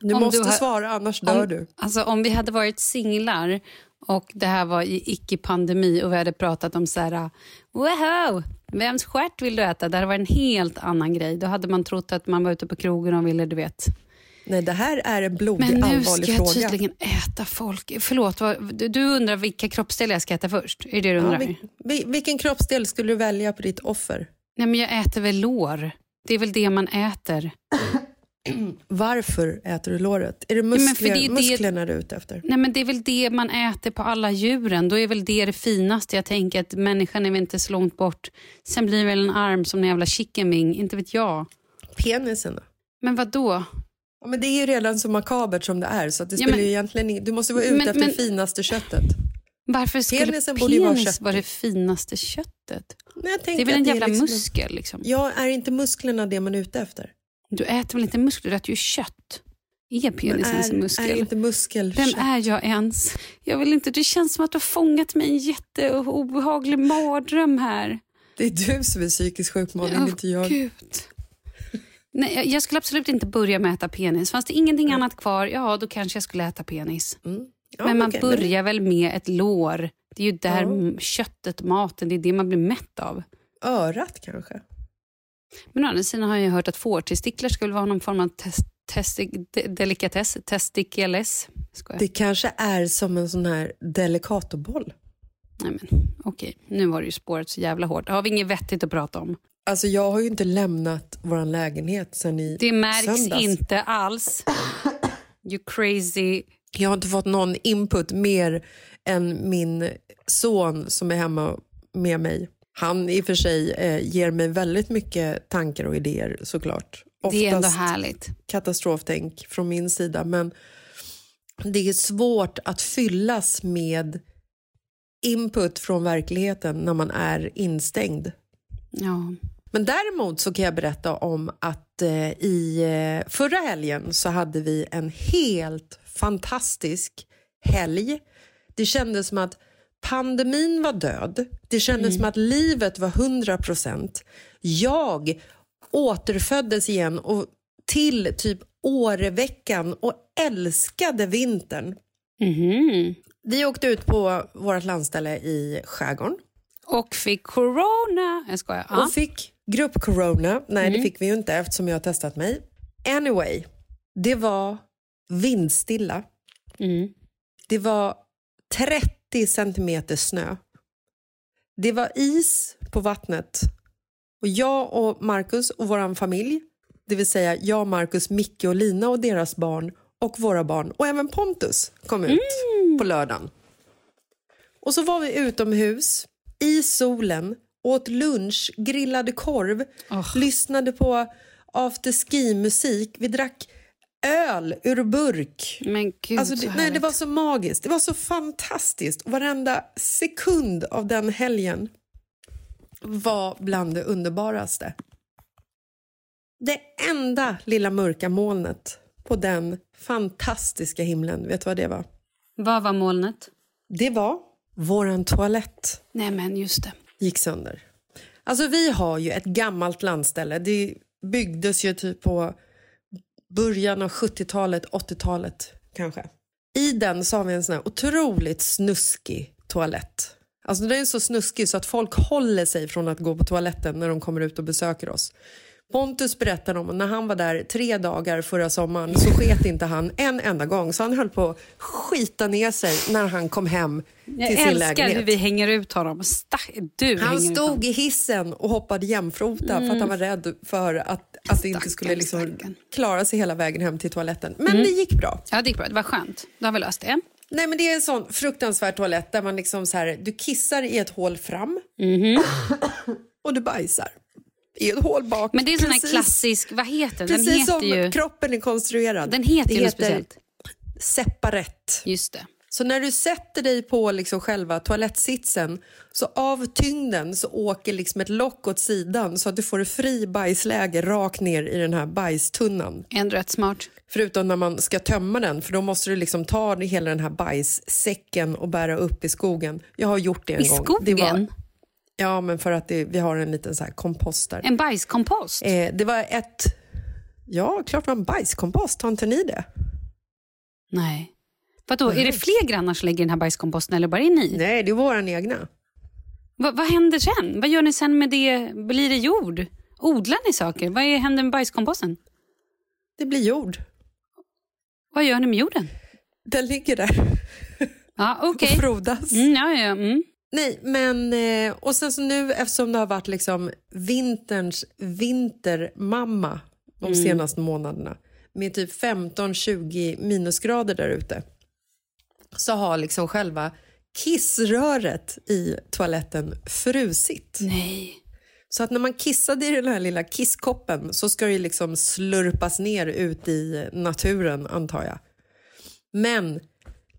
S2: Du
S1: Om
S2: måste
S1: du har-
S2: svara, annars dör
S1: om,
S2: du.
S1: Alltså, om vi hade varit singlar och det här var i icke-pandemi och vi hade pratat om så här, wow, vems stjärt vill du äta? Det hade varit en helt annan grej. Då hade man trott att man var ute på krogen och ville, du vet.
S2: Nej, det här är en blodig,
S1: Men nu ska
S2: allvarlig
S1: jag
S2: fråga.
S1: tydligen äta folk. Förlåt, vad, du, du undrar vilka kroppsdelar jag ska äta först? Är det det du undrar?
S2: Ja, vil- vil- vilken kroppsdel skulle du välja på ditt offer?
S1: Nej, men jag äter väl lår. Det är väl det man äter.
S2: Varför äter du låret? Är det, muskler,
S1: det är det-
S2: musklerna du är ute efter?
S1: Nej, men det är väl det man äter på alla djuren. Då är väl det det finaste. Jag tänker att människan är väl inte så långt bort. Sen blir väl en arm som en jävla chicken wing, inte vet jag.
S2: Penisen då?
S1: Men vad då?
S2: Ja, men det är ju redan så makabert som det är så det
S1: Ja,
S2: spelar
S1: men-
S2: ju egentligen Du måste vara ute
S1: Men-
S2: efter
S1: men-
S2: det finaste köttet.
S1: Varför skulle
S2: Penisen vara
S1: penis
S2: köttig.
S1: vara det finaste köttet?
S2: Nej,
S1: Det är väl en jävla
S2: liksom,
S1: muskel? Liksom.
S2: Ja, är inte musklerna det man är ute efter?
S1: Du äter väl inte muskler, du äter ju kött. Är penisen en
S2: är,
S1: muskel?
S2: är inte muskel
S1: Vem är jag ens? Jag vill inte, det känns som att du har fångat mig i en jätteobehaglig mardröm här.
S2: Det är du som är psykiskt sjuk, Malin,
S1: Åh,
S2: inte jag.
S1: Gud. Nej, jag- skulle absolut inte börja med att äta penis. Fanns det ingenting annat kvar, ja då kanske jag skulle äta penis.
S2: Mm. Ja,
S1: men man
S2: okej,
S1: börjar väl med ett lår. Det är ju där
S2: Ja.
S1: köttet, maten, det är det man blir mätt av.
S2: Örat kanske?
S1: Men å andra sidan har jag hört att fårtestiklar skulle vara någon form av test, testi, de, delikatess, testikales.
S2: Det kanske är som en sån här delicatoboll.
S1: Nej, men, okej, nu var det ju spåret så jävla hårt. Har vi inget vettigt att prata om?
S2: Alltså jag har ju inte lämnat vår lägenhet sen i
S1: Det märks
S2: söndags.
S1: inte alls. You crazy.
S2: Jag har inte fått någon input mer än min son som är hemma med mig. Han i och för sig eh, ger mig väldigt mycket tankar och idéer såklart.
S1: Det är ändå
S2: Oftast
S1: härligt.
S2: katastroftänk från min sida men det är svårt att fyllas med input från verkligheten när man är instängd.
S1: Ja.
S2: Men däremot så kan jag berätta om att eh, i eh, förra helgen så hade vi en helt fantastisk helg. Det kändes som att pandemin var död. Det kändes som att livet var 100 procent. Jag återföddes igen och till typ Åreveckan och älskade vintern.
S1: Mhm.
S2: Vi åkte ut på vårt landställe i skärgården
S1: Och fick corona. Jag skojar. Ja.
S2: och fick grupp-corona. Nej, det fick vi ju inte eftersom jag har testat mig. Anyway, det var vindstilla.
S1: Mm.
S2: Det var 30 centimeter snö. Det var is på vattnet. Och jag och Marcus och vår familj, det vill säga jag, Marcus, Micke och Lina och deras barn och våra barn och även Pontus kom ut på lördagen. Och så var vi utomhus i solen, åt lunch, grillade korv,
S1: Oh.
S2: lyssnade på afterski-musik. Vi drack öl ur burk.
S1: Men gud
S2: Alltså,
S1: så
S2: det, nej, det var så magiskt. Det var så fantastiskt. Och varenda sekund av den helgen var bland det underbaraste. Det enda lilla mörka molnet på den fantastiska himlen, vet du vad det var?
S1: Vad var molnet?
S2: Det var våran toalett
S1: Nej men just det.
S2: gick sönder. Alltså vi har ju ett gammalt landställe. Det byggdes ju typ på början av 70-talet, 80-talet kanske. I den så har vi en sån här otroligt snuskig toalett. Alltså den är så snuskig så att folk håller sig från att gå på toaletten när de kommer ut och besöker oss. Pontus berättade om när han var där tre dagar förra sommaren så sket inte han en enda gång. Så han höll på att skita ner sig när han kom hem till
S1: Jag
S2: sin
S1: älskar
S2: lägenhet.
S1: hur vi hänger ut honom. Stack, du
S2: Han stod i hissen och hoppade jämfota för att han var rädd för att, att det inte skulle liksom klara sig hela vägen hem till toaletten. Men det gick bra.
S1: Ja, det gick bra. Det var skönt. Då har vi löst det.
S2: Nej, men det är en sån fruktansvärd toalett där man liksom så här, du kissar i ett hål fram och du bajsar i ett hål bak.
S1: Men det är en sån här klassisk, vad heter den?
S2: Precis
S1: heter
S2: som
S1: ju...
S2: kroppen är konstruerad.
S1: Den heter
S2: det
S1: ju något speciellt.
S2: separett.
S1: Just det.
S2: Så när du sätter dig på liksom själva toalettsitsen så av tyngden så åker liksom ett lock åt sidan så att du får ett fri bajsläge rakt ner i den här bajstunnan.
S1: Ändå rätt smart.
S2: Förutom när man ska tömma den för då måste du liksom ta hela den här bajssäcken och bära upp i skogen. Jag har gjort det en
S1: I
S2: gång.
S1: skogen?
S2: Ja, men för att det, vi har en liten så här kompost där.
S1: En bajskompost?
S2: Eh, det var ett... Ja, klart var en bajskompost. Har inte ni det?
S1: Nej. Vadå, är det fler grannar som lägger den här bajskomposten eller bara är ni?
S2: Nej, det är våran egna.
S1: Va, vad händer sen? Vad gör ni sen med det? Blir det jord? Odlar ni saker? Vad är, händer med bajskomposten?
S2: Det blir jord.
S1: Vad gör ni med jorden?
S2: Den ligger där
S1: Ja,
S2: och
S1: okej.
S2: frodas.
S1: Mm, ja, ja, mm.
S2: Nej, men eh, och sen så nu eftersom det har varit liksom vinterns vintermamma de senaste månaderna med typ 15-20 minusgrader där ute så har liksom själva kissröret i toaletten frusit.
S1: Nej.
S2: Så att när man kissade i den här lilla kisskoppen så ska det liksom slurpas ner ut i naturen antar jag. Men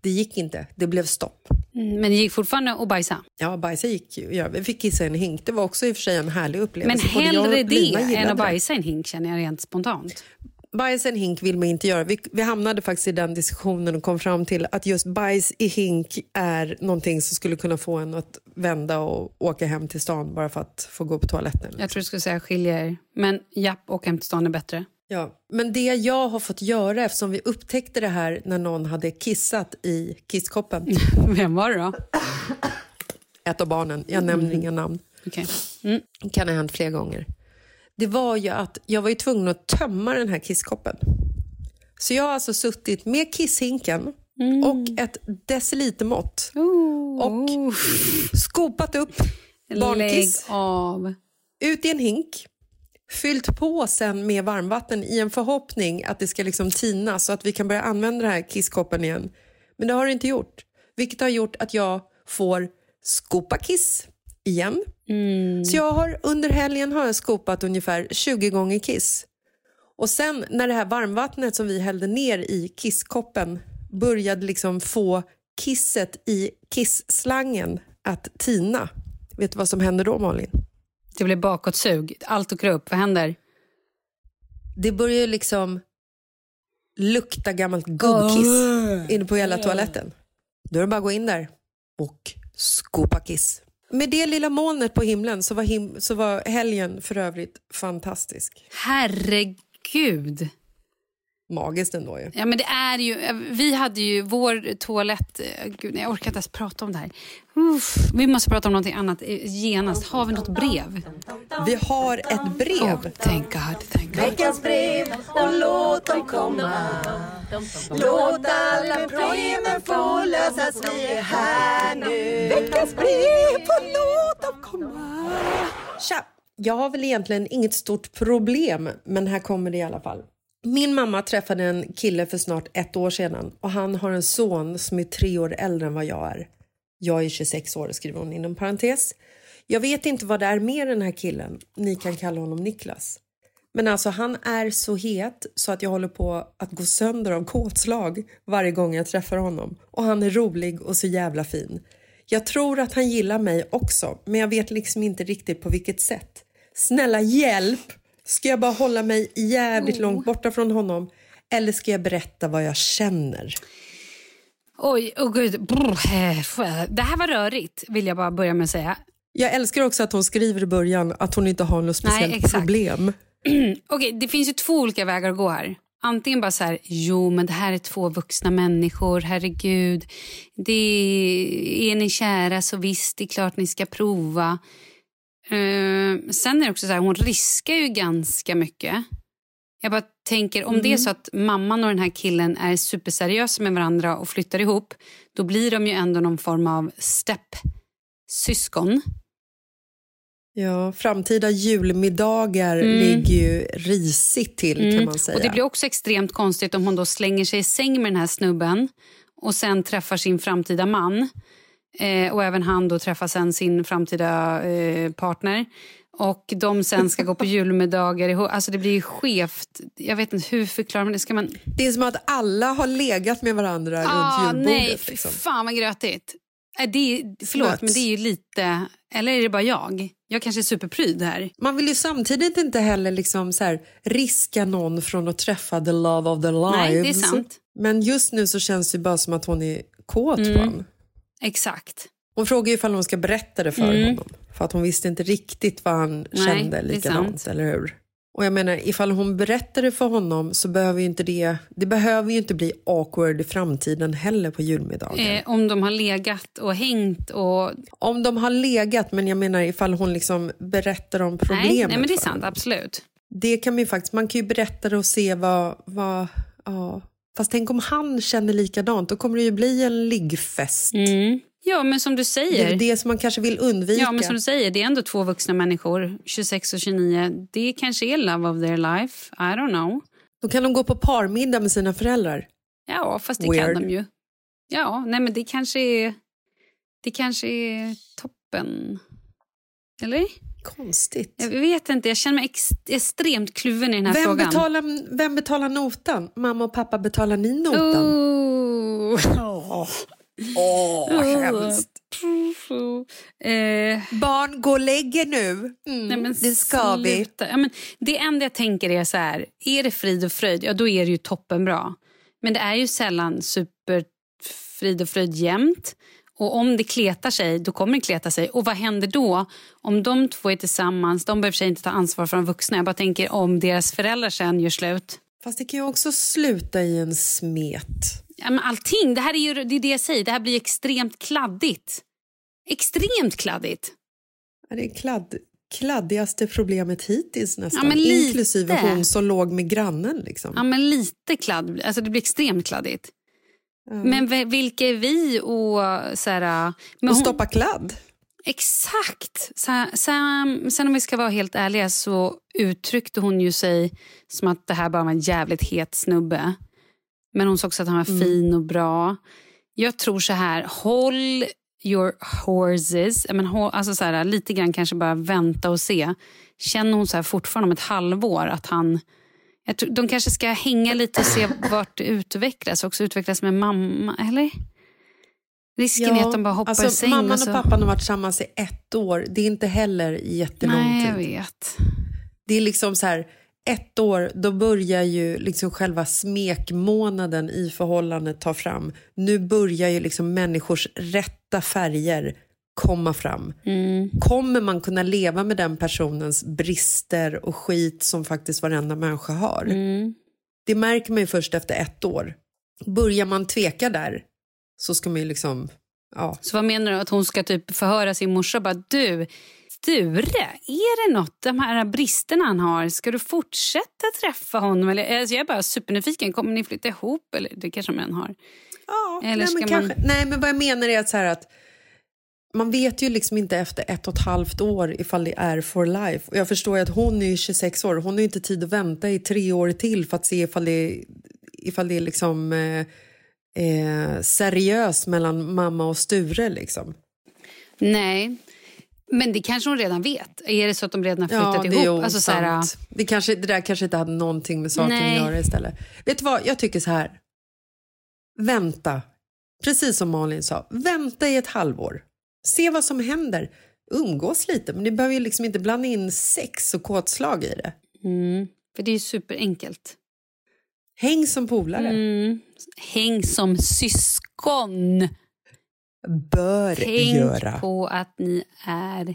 S2: det gick inte, det blev stopp.
S1: Mm, Men det gick fortfarande att bajsa?
S2: Ja, bajsa gick ju. Ja, vi fick kissa i en hink. Det var också i och för sig en härlig
S1: Men
S2: upplevelse. Och
S1: hellre det än att bajsa i en hink känner jag rent spontant.
S2: Bajs i en hink vill man inte göra. Vi, vi hamnade faktiskt i den diskussionen och kom fram till att just bajs i hink är någonting som skulle kunna få en att vända och åka hem till stan bara för att få gå på toaletten.
S1: Jag tror du skulle säga skilja er. Men japp, åka hem till stan är bättre.
S2: Ja, men det jag har fått göra eftersom vi upptäckte det här när någon hade kissat i kisskoppen,
S1: Vem var det då?
S2: ett av barnen, jag nämner inga namn,
S1: Okej.
S2: kan ha hänt flera gånger. Det var ju att jag var ju tvungen att tömma den här kisskoppen. Så jag har alltså suttit med kisshinken och ett decilitermått. Och skopat upp
S1: Lägg
S2: barnkiss.
S1: av.
S2: ut i en hink fyllt på sen med varmvatten i en förhoppning att det ska liksom tina så att vi kan börja använda den här kisskoppen igen. Men det har det inte gjort. Vilket har gjort att jag får skopa kiss igen. Så jag har under helgen har jag skopat ungefär 20 gånger kiss. Och sen när det här varmvattnet som vi hällde ner i kisskoppen började liksom få kisset i kissslangen att tina. Vet du vad som händer då Malin?
S1: Det blir bakåtsug. Allt åker upp. Vad händer?
S2: Det börjar ju liksom lukta gammalt gubbkiss inne på hela toaletten. Då är det bara att gå in där och skopa kiss. Med det lilla molnet på himlen så var, him- så var helgen för övrigt fantastisk.
S1: Herregud.
S2: Magiskt ändå ju.
S1: Ja, men det är ju, vi hade ju vår toalett... eh, Gud, jag orkar inte ens prata om det här. Uff, vi måste prata om någonting annat eh, genast. Har vi något brev?
S2: Vi har ett brev.
S1: Oh, thank God, thank God.
S3: Veckans brev och låt dem komma Låt alla problemen få lösas, vi är här nu Veckans brev och låt dem komma
S2: Tja! Jag har väl egentligen inget stort problem, men här kommer det i alla fall. Min mamma träffade en kille för snart ett år sedan och han har en son som är tre år äldre än vad jag är. Jag är 26 år, skriver hon inom parentes. Jag vet inte vad det är med den här killen. Ni kan kalla honom Niklas. Men alltså han är så het så att jag håller på att gå sönder av kåtslag varje gång jag träffar honom. Och han är rolig och så jävla fin. Jag tror att han gillar mig också, men jag vet liksom inte riktigt på vilket sätt. Snälla hjälp! Ska jag bara hålla mig jävligt långt borta från honom? Eller ska jag berätta vad jag känner?
S1: Oj, oh gud. Brr, eh, Det här var rörigt, vill jag bara börja med att säga.
S2: Jag älskar också att hon skriver i början att hon inte har något speciellt
S1: exakt.
S2: problem.
S1: Okej, det finns ju två olika vägar att gå här. Antingen bara så här, jo men det här är två vuxna människor, herregud. Det är, är ni kära så visst, det är klart ni ska prova. Eh, sen är det också så här, hon riskar ju ganska mycket. Jag bara tänker, om det är så att mamman och den här killen är superseriösa med varandra och flyttar ihop, då blir de ju ändå någon form av steppsyskon.
S2: Ja, framtida julmiddagar ligger ju risigt till kan man säga.
S1: Mm. Och Det blir också extremt konstigt om hon då slänger sig i säng med den här snubben och sen träffar sin framtida man. Eh, och även han då träffar sen sin framtida eh, partner. Och de sen ska gå på julmiddagar. Alltså det blir ju skevt. Jag vet inte, hur förklarar man det? Ska man...
S2: Det är som att alla har legat med varandra
S1: Ah,
S2: runt julbordet.
S1: nej,
S2: liksom.
S1: fan vad grötigt. Det är, förlåt,
S2: Snött.
S1: men det är ju lite... Eller är det bara jag? Jag kanske är superpryd här.
S2: Man vill ju samtidigt inte heller liksom så här, riska någon från att träffa the love of the lives.
S1: Nej, det är sant.
S2: Men just nu så känns det bara som att hon är kåt
S1: Mm.
S2: på honom.
S1: Exakt.
S2: Hon frågar ju ifall hon ska berätta det för honom. För att hon visste inte riktigt vad han
S1: Mm. Nej,
S2: kände likadant, eller hur? Och jag menar, ifall hon berättar det för honom så behöver ju inte det, det behöver ju inte bli awkward i framtiden heller på julmiddagen.
S1: Eh, om de har legat och hängt och...
S2: Om de har legat, men jag menar ifall hon liksom berättar om problemet
S1: Nej, nej, men det är sant. Absolut.
S2: Det kan man ju faktiskt, man kan ju berätta det och se vad, vad ja. Fast tänk om han känner likadant, då kommer det ju bli en liggfest.
S1: Mm. Ja, men som du
S2: Det
S1: säger.
S2: är det som man kanske vill undvika.
S1: Ja, men som du säger, det är ändå två vuxna människor, 26 och 29. Det kanske är love of their life. I don't know.
S2: Då kan de gå på parmiddag med sina föräldrar.
S1: Ja, fast det
S2: Weird.
S1: kan de ju. Ja, nej men det kanske är... Det kanske är toppen. Eller?
S2: Konstigt.
S1: Jag vet inte, jag känner mig ex extremt kluven i den här
S2: Vem
S1: frågan.
S2: betalar, vem betalar notan? Mamma och pappa, betalar ni notan?
S1: Oh.
S2: Åh, hemskt.
S1: Eh,
S2: Barn, gå och lägg er nu. Mm,
S1: nej, men
S2: det ska vi.
S1: sluta. Ja, men det enda jag tänker är så här, är det frid och fröjd, ja då är det ju toppenbra. Men det är ju sällan super frid och fröjd jämt. Och om det kletar sig, då kommer det kleta sig. Och vad händer då? Om de två är tillsammans, de behöver sig inte ta ansvar för de vuxna. Jag bara tänker om deras föräldrar sen gör slut.
S2: Fast det kan ju också sluta i en smet.
S1: Ja, men allting, det här är ju det, är det jag säger, det här blir extremt kladdigt. Extremt kladdigt.
S2: Ja, Det är kladd, kladdigaste problemet hittills nästan.
S1: Ja.
S2: Inklusive hon som låg med grannen. Liksom.
S1: Ja, men lite kladd, alltså det blir extremt kladdigt. Men v- vilka är vi och så här, men
S2: och
S1: hon-
S2: stoppa kladd.
S1: Exakt. Sen, sen, sen om vi ska vara helt ärliga så uttryckte hon ju sig som att det här bara var en jävligt het snubbe. Men hon sa också att han var fin och bra. Jag tror så här, håll your horses. Men, håll, alltså så här, lite grann kanske bara vänta och se. Känner hon så här fortfarande om ett halvår att han... Jag tror, de kanske ska hänga lite och se vart det utvecklas. Också utvecklas med mamma, eller? Risken är att de bara hoppar
S2: alltså,
S1: i säng.
S2: Mamman
S1: och
S2: och
S1: så...
S2: pappan har varit tillsammans i ett år. Det är inte heller jättelång
S1: Nej, jag
S2: tid.
S1: vet.
S2: Det är liksom så här, ett år, då börjar ju liksom själva smekmånaden i förhållandet ta fram. Nu börjar ju liksom människors rätta färger komma fram.
S1: Mm.
S2: Kommer man kunna leva med den personens brister och skit som faktiskt varenda människa har?
S1: Mm.
S2: Det märker man ju först efter ett år. Börjar man tveka där så ska man ju liksom... Ja.
S1: Så vad menar du? Att hon ska typ förhöra sin morsa och bara du, Sture, är det något, de här bristerna han har, ska du fortsätta träffa honom? Eller, alltså jag är bara supernyfiken, kommer ni flytta ihop? Eller det kanske redan har.
S2: Ja,
S1: Eller
S2: nej, men
S1: man-
S2: kanske, nej, men vad jag menar är att, så här att man vet ju liksom inte efter ett och ett halvt år ifall det är for life. Och jag förstår att hon är ju 26 år, hon har inte tid att vänta i tre år till för att se ifall det, ifall det är liksom eh, eh, seriöst mellan mamma och Sture. Liksom.
S1: Nej, men det kanske hon redan vet. Är det så att de redan har flyttat
S2: Ja, det är
S1: ihop?
S2: ju
S1: Alltså, så här,
S2: det, kanske, det där kanske inte hade någonting med saken
S1: Nej.
S2: att göra istället. Vet du vad, jag tycker så här. Vänta, precis som Malin sa. Vänta i ett halvår. Se vad som händer. Umgås lite, men ni behöver ju liksom inte blanda in sex och kåtslag i det.
S1: mm, för det är ju superenkelt.
S2: Häng som polare.
S1: Mm. Häng som syskon.
S2: Bör
S1: Tänk
S2: göra.
S1: på att ni är...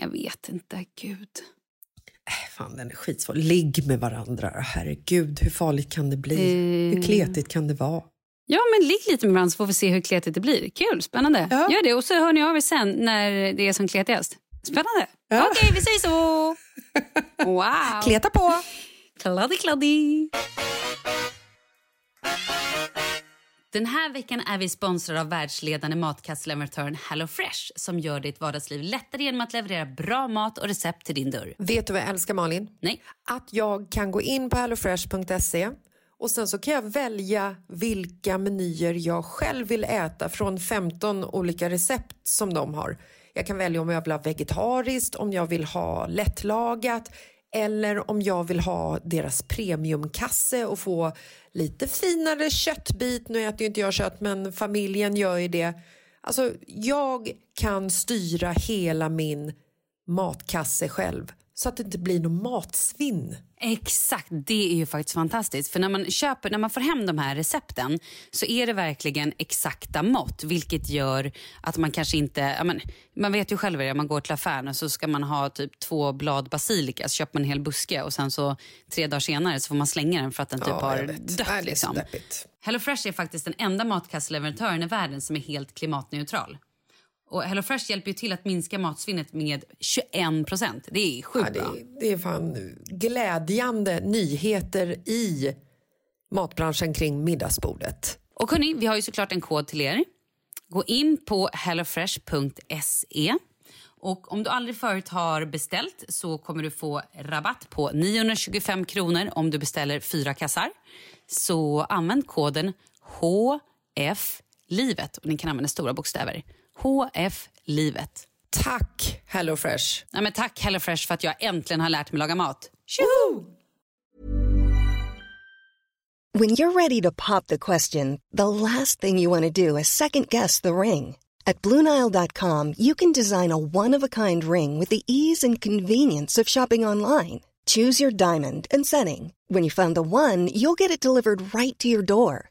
S1: Jag vet inte, gud.
S2: Fan, den är skitsvår. Ligg med varandra. Herregud, hur farligt kan det bli?
S1: Eh.
S2: Hur kletigt kan det vara?
S1: Ja, men ligg lite med varandra så får vi se hur kletigt det blir. Kul, spännande.
S2: Ja.
S1: Gör det och så hör ni av er sen när det är som kletigast. Spännande.
S2: Ja.
S1: Okej, vi säger så. Wow.
S2: Kleta på!
S1: Kladdig, kladdig. Den här veckan är vi sponsrade av världsledande matkassleverantören HelloFresh som gör ditt vardagsliv lättare genom att leverera bra mat och recept till din dörr.
S4: Vet du vad jag älskar Malin?
S1: Nej.
S4: Att jag kan gå in på hellofresh.se
S5: och sen så kan jag välja vilka menyer jag själv vill äta från 15 olika recept som de har. Jag kan välja om jag vill ha vegetariskt, om jag vill ha lättlagat eller om jag vill ha deras premiumkasse och få lite finare köttbit. Nu äter ju inte jag kött, men familjen gör ju det. Alltså, jag kan styra hela min matkasse själv så att det inte blir något matsvinn.
S1: Exakt, det är ju faktiskt fantastiskt. För när man köper, när man får hem de här recepten så är det verkligen exakta mått. Vilket gör att man kanske inte... Men, man vet ju själv det, man går till affären och så ska man ha typ två blad basilika. Så köper man en hel buske och sen så tre dagar senare så får man slänga den för att den typ
S5: Ja,
S1: har dött.
S5: Det är
S1: liksom.
S5: deppigt.
S1: HelloFresh är faktiskt den enda matkasseleverantören i världen som är helt klimatneutral. Och HelloFresh hjälper ju till att minska matsvinnet med 21 procent. Det är
S5: Ja,
S1: sjukt
S5: det,
S1: bra.
S5: är- det är fan glädjande nyheter i matbranschen kring middagsbordet.
S1: Och hörni, vi har ju såklart en kod till er. Gå in på hellofresh.se. Och om du aldrig förut har beställt så kommer du få rabatt på 925 kronor om du beställer fyra kassar. Så använd koden HF-livet. Och ni kan använda stora bokstäver. HF-livet.
S5: Tack HelloFresh!
S1: Ja, men tack HelloFresh för att jag äntligen har lärt mig laga mat. Tjoho!
S6: When you're ready to pop the question, the last thing you want to do is second guess the ring. At Bluenile.com, you can design a one of a kind ring with the ease and convenience of shopping online. Choose your diamond and setting. When you find the one, you'll get it delivered right to your door.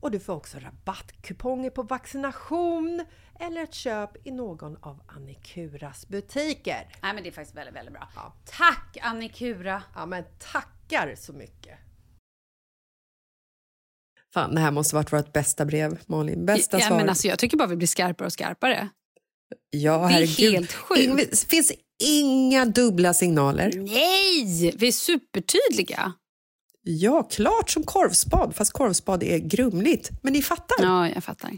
S4: och du får också rabattkuponger på vaccination eller ett köp i någon av Annikuras butiker.
S1: Nej, men det är faktiskt väldigt, väldigt bra.
S4: Ja.
S1: Tack Annikura!
S4: Ja, men tackar så mycket!
S2: Fan, det här måste varit vårt bästa brev, Malin. Bästa
S1: ja,
S2: svar.
S1: men alltså, jag tycker bara vi blir skarpare och skarpare.
S2: ja,
S1: det är
S2: herregud.
S1: helt sjukt.
S2: Det finns inga dubbla signaler.
S1: Nej! Vi är supertydliga.
S2: Ja, klart som korvspad, fast korvspad är grumligt. Men ni fattar.
S1: Ja, jag fattar.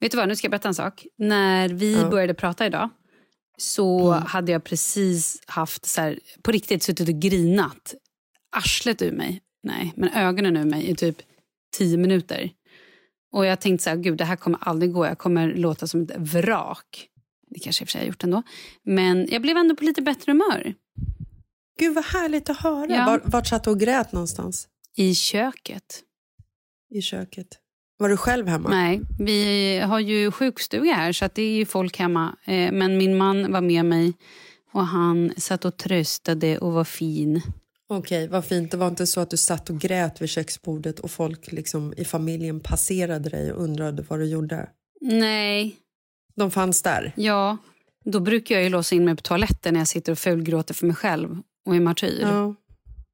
S1: Vet du vad, nu ska jag berätta en sak. När vi
S2: Ja.
S1: började prata idag så hade jag precis haft så här, på riktigt suttit och grinat arslet ur mig. Nej, men ögonen ur mig i typ tio minuter. Och jag tänkte så här, gud det här kommer aldrig gå. Jag kommer låta som ett vrak. Det kanske i och för sig jag har gjort ändå. Men jag blev ändå på lite bättre humör.
S2: Gud vad härligt att höra.
S1: Ja.
S2: Var, vart satt du och grät någonstans?
S1: I köket.
S2: I köket. Var du själv hemma?
S1: Nej, vi har ju sjukstuga här så det är ju folk hemma. Eh, Men min man var med mig och han satt och tröstade och var fin.
S2: Okej, vad fint. Det var inte så att du satt och grät vid köksbordet och folk liksom i familjen passerade dig och undrade vad du gjorde.
S1: Nej,
S2: De fanns där.
S1: ja. Då brukar jag ju låsa in mig på toaletten när jag sitter och fulgråter för mig själv och är martyr.
S2: Ja.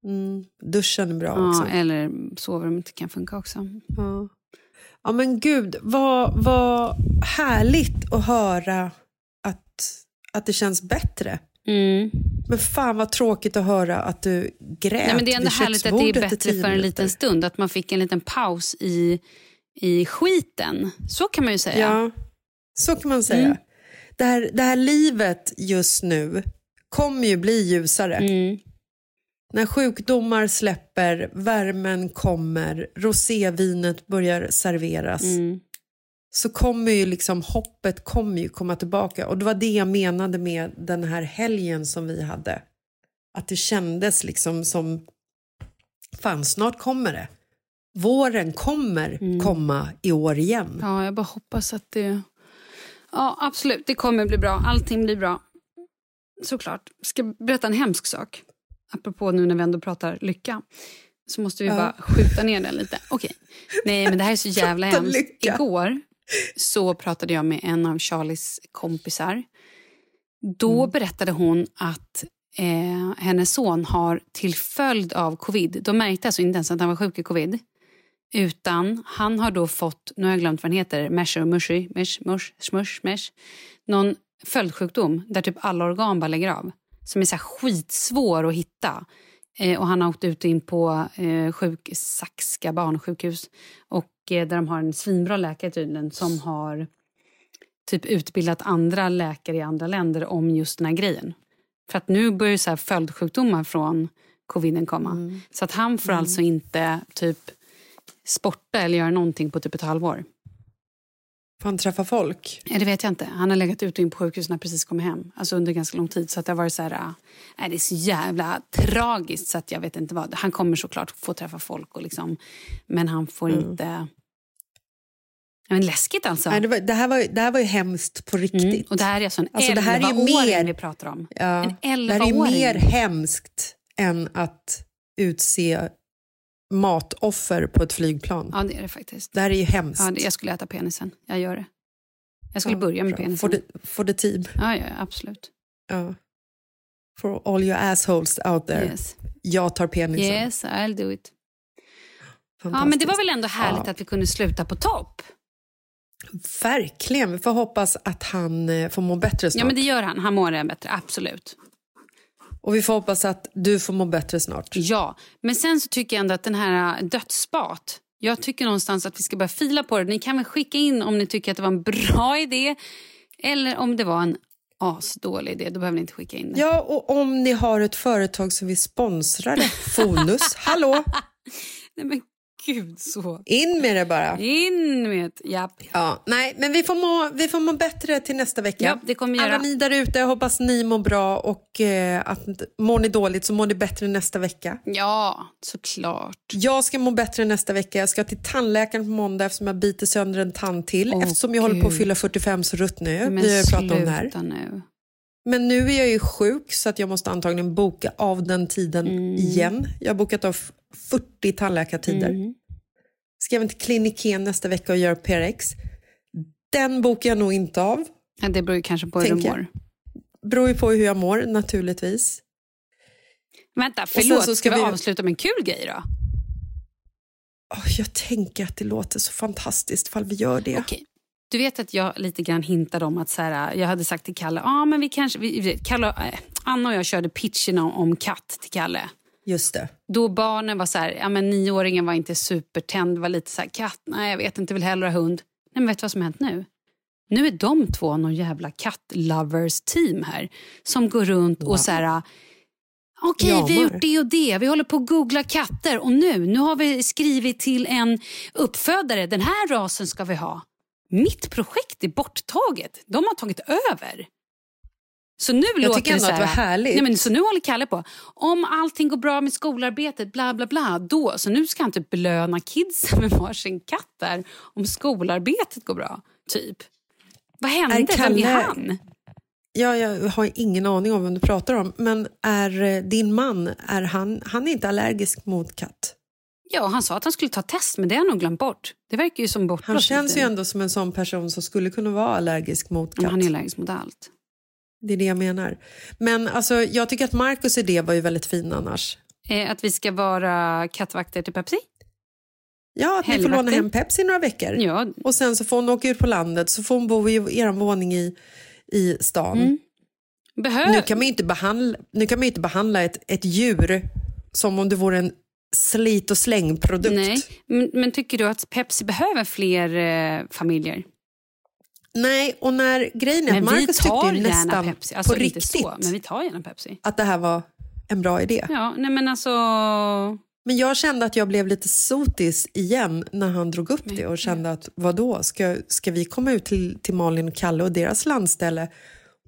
S2: Mm. Duschen är bra
S1: Ja,
S2: också.
S1: eller sovrummet kan funka också.
S2: Ja. ja men gud, vad, vad härligt att höra att, att det känns bättre.
S1: Mm.
S2: Men fan vad tråkigt att höra att du grät
S1: Nej, men det är ändå härligt att det är bättre för en liten stund. Att man fick en liten paus i, i skiten. Så kan man ju säga.
S2: Ja, så kan man säga.
S1: Mm.
S2: Det, här, det här livet just nu kommer ju bli ljusare.
S1: Mm.
S2: När sjukdomar släpper, värmen kommer, rosévinet börjar serveras
S1: Mm.
S2: så kommer ju liksom hoppet kommer ju komma tillbaka. Och det var det jag menade med den här helgen som vi hade. Att det kändes liksom som, fan snart kommer det. Våren kommer komma i år igen.
S1: Mm. Ja, jag bara hoppas att det... Ja, absolut. Det kommer bli bra. Allting blir bra. Såklart. Ska berätta en hemsk sak? Apropå nu när vi ändå pratar lycka. Så måste vi
S2: Ja.
S1: bara skjuta ner den lite. Okej. Nej, men det här är så jävla hemskt.
S2: lycka.
S1: Igår så pratade jag med en av Charlies kompisar. Då
S2: Mm.
S1: berättade hon att eh, hennes son har till följd av covid, de märkte alltså inte ens att han var sjuk i covid, utan han har då fått, nu har jag glömt vad den heter, mesh mushy, mesh, mush, smush, mesh, någon följdsjukdom där typ alla organ bara lägger av. Som är så skitsvår att hitta. Eh, och han har åkt ut in på eh, sjuk, Saxka barnsjukhus. Och eh, där de har en svinbra läkare tydligen som har typ utbildat andra läkare i andra länder om just den här grejen. För att nu börjar så här följdsjukdomar från coviden komma. Så att han får alltså inte typ sporta eller göra någonting på typ ett halvår.
S2: Får han träffa folk?
S1: Nej, det vet jag inte. Han har legat ute och in på sjukhus när han precis kom hem. Alltså under ganska lång tid. Så att det har varit så här... äh, Nej, det är så jävla tragiskt så att jag vet inte vad. Han kommer såklart få träffa folk och liksom... Men han får inte... Ja, Men läskigt alltså.
S2: Nej, det, var, det, här var, det här var ju hemskt på riktigt.
S1: Mm. Och det här är alltså en
S2: Alltså, det här är ju
S1: 11-åring
S2: mer-
S1: vi pratar om.
S2: Ja,
S1: En
S2: det här är ju
S1: 11-åring.
S2: mer hemskt än att utse matoffer på ett flygplan.
S1: Ja, det är det faktiskt.
S2: Det här är ju hemskt.
S1: Ja, det, jag skulle äta penisen. Jag gör det. Jag skulle
S2: Ja,
S1: börja med
S2: bra.
S1: penisen.
S2: For the, for the team.
S1: Ja, ja, absolut.
S2: Ja. For all your assholes out there.
S1: Yes.
S2: Jag tar penisen.
S1: yes, I'll do it. Ja, men det var väl ändå härligt
S2: Ja.
S1: att vi kunde sluta på topp?
S2: Verkligen. Vi får hoppas att han eh, får må bättre snart.
S1: Ja, men det gör han. Han mår bättre, absolut.
S2: Och vi får hoppas att du får må bättre snart.
S1: Ja, men sen så tycker jag ändå att den här äh, dödsspat, jag tycker någonstans att vi ska börja fila på det. Ni kan väl skicka in om ni tycker att det var en bra idé eller om det var en asdålig idé. Då behöver ni inte skicka in det.
S2: Ja, och om ni har ett företag som vill sponsra det, Fonus, hallå?
S1: Nej, men gud så.
S2: In med det bara.
S1: In med japp.
S2: Ja, nej, men vi får, må, vi får må bättre till nästa vecka.
S1: Ja, det kommer vi
S2: Alla
S1: göra.
S2: ni där ute, hoppas ni mår bra och eh, att mår ni dåligt så mår ni bättre nästa vecka.
S1: Ja, såklart.
S2: Jag ska må bättre nästa vecka. Jag ska till tandläkaren på måndag eftersom jag biter sönder en tand till.
S1: Åh,
S2: eftersom jag håller på att
S1: Gud.
S2: fylla 45 så ruttnar jag.
S1: Men
S2: Vi har pratat om det här.
S1: nu.
S2: Men nu är jag ju sjuk så att jag måste antagligen boka av den tiden
S1: Mm.
S2: igen. Jag har bokat av 40 tandläkartider.
S1: Mm.
S2: Ska även till kliniken nästa vecka och göra PRX. Den bokar jag nog inte av.
S1: Ja, det beror ju kanske på hur du mår.
S2: Beror ju på hur jag mår naturligtvis.
S1: Vänta, förlåt.
S2: så
S1: ska vi avsluta med en kul grej då?
S2: Åh, jag tänker att det låter så fantastiskt ifall vi gör det.
S1: Okej. Du vet att jag lite grann hintade om att så här, jag hade sagt till Kalle, ah, men vi kanske, vi, Kalle, äh, Anna och jag körde pitchen om, om katt till Kalle.
S2: Just det.
S1: Då barnen var så här, ja men nioåringen var inte supertänd, var lite så här, katt, nej jag vet inte, vill hellre ha hund. Nej men vet du vad som hänt nu? Nu är de två någon jävla katt-lovers team här som går runt och så här, okej vi har gjort det och det, vi håller på att googla katter och nu, nu har vi skrivit till en uppfödare, den här rasen ska vi ha. Mitt projekt är borttaget, de har tagit över. Så nu
S2: Jag
S1: låter
S2: tycker ändå
S1: det så
S2: att det
S1: här,
S2: var härligt.
S1: Nej, men så nu håller Kalle på. Om allting går bra med skolarbetet, bla bla bla, då. Så nu ska han typ belöna kidsen med varsin katt där om skolarbetet går bra. Typ. Vad hände?
S2: Är
S1: Vem är
S2: Kalle-
S1: han?
S2: Ja, jag har ingen aning om vem du pratar om. Men är eh, din man, är han, han är inte allergisk mot katt?
S1: Ja, han sa att han skulle ta test, men det har han nog glömt bort. Det verkar ju som bortblåst.
S2: Han känns ju ändå som en sån person som skulle kunna vara allergisk mot
S1: Men
S2: katt.
S1: han är allergisk mot allt.
S2: Det är det jag menar. Men alltså, jag tycker att Marcus idé var ju väldigt fin annars.
S1: Eh, att vi ska vara kattvakter till Pepsi?
S2: Ja, att ni får låna hem Pepsi några veckor.
S1: Ja.
S2: Och sen så får hon åka ut på landet så får hon bo i er våning i, i stan.
S1: Mm. Behö-
S2: Nu kan man ju inte behandla, nu kan man inte behandla ett, ett djur som om det vore en slit och slängprodukt.
S1: Nej, men, men tycker du att Pepsi behöver fler eh, familjer?
S2: Nej, och när grejen är att
S1: Men
S2: Marcus tyckte ju nästan
S1: Pepsi. Alltså
S2: på
S1: inte
S2: riktigt
S1: så, men vi tar gärna Pepsi.
S2: att det här var en bra idé.
S1: Ja, nej men alltså...
S2: Men jag kände att jag blev lite sotis igen när han drog upp det och kände att vadå, ska, ska vi komma ut till, till Malin och Kalle och deras landställe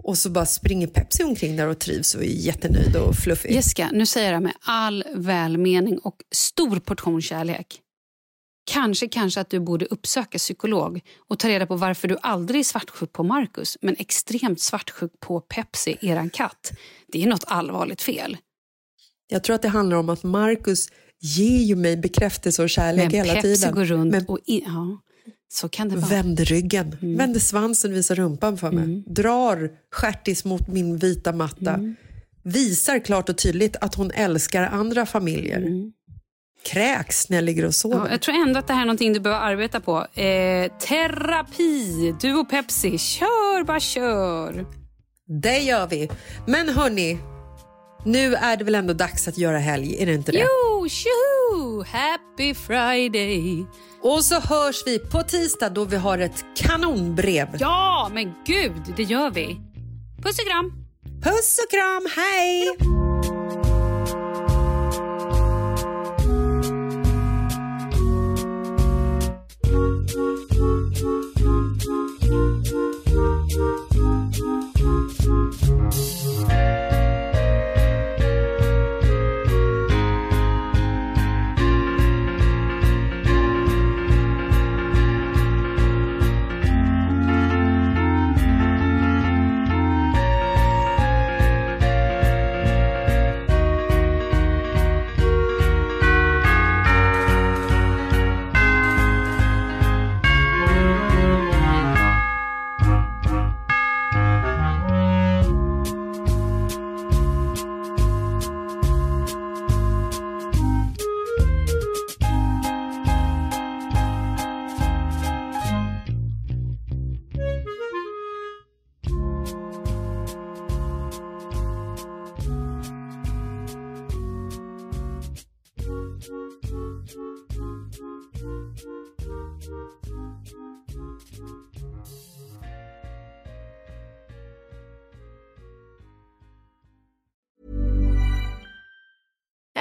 S2: och så bara springer Pepsi omkring där och trivs och är jättenöjd och fluffig.
S1: Jessica, nu säger jag det med all välmening och stor portion kärlek. Kanske, kanske att du borde uppsöka psykolog och ta reda på varför du aldrig är svartsjuk på Marcus men extremt svartsjuk på Pepsi, eran katt. Det är något allvarligt fel.
S2: Jag tror att det handlar om att Marcus ger ju mig bekräftelse och kärlek
S1: Men
S2: hela
S1: Pepsi
S2: tiden.
S1: går runt
S2: Men
S1: och... I, ja, så kan det vara.
S2: vänder ryggen,
S1: Mm.
S2: vänder svansen, visar rumpan för mig. Drar stjärtis mot min vita matta.
S1: Mm.
S2: Visar klart och tydligt att hon älskar andra familjer. Kräks när jag ligger och sover.
S1: Mm. Ja, jag tror ändå att det här är någonting du behöver arbeta på. Eh, terapi, du och Pepsi. Kör, bara kör.
S2: Det gör vi. Men hörni, nu är det väl ändå dags att göra helg, är det inte det?
S1: Jo, tjoho! Happy Friday!
S2: Och så hörs vi på tisdag då vi har ett kanonbrev.
S1: Ja, men gud, det gör vi. Puss och kram!
S2: Puss och kram, hej!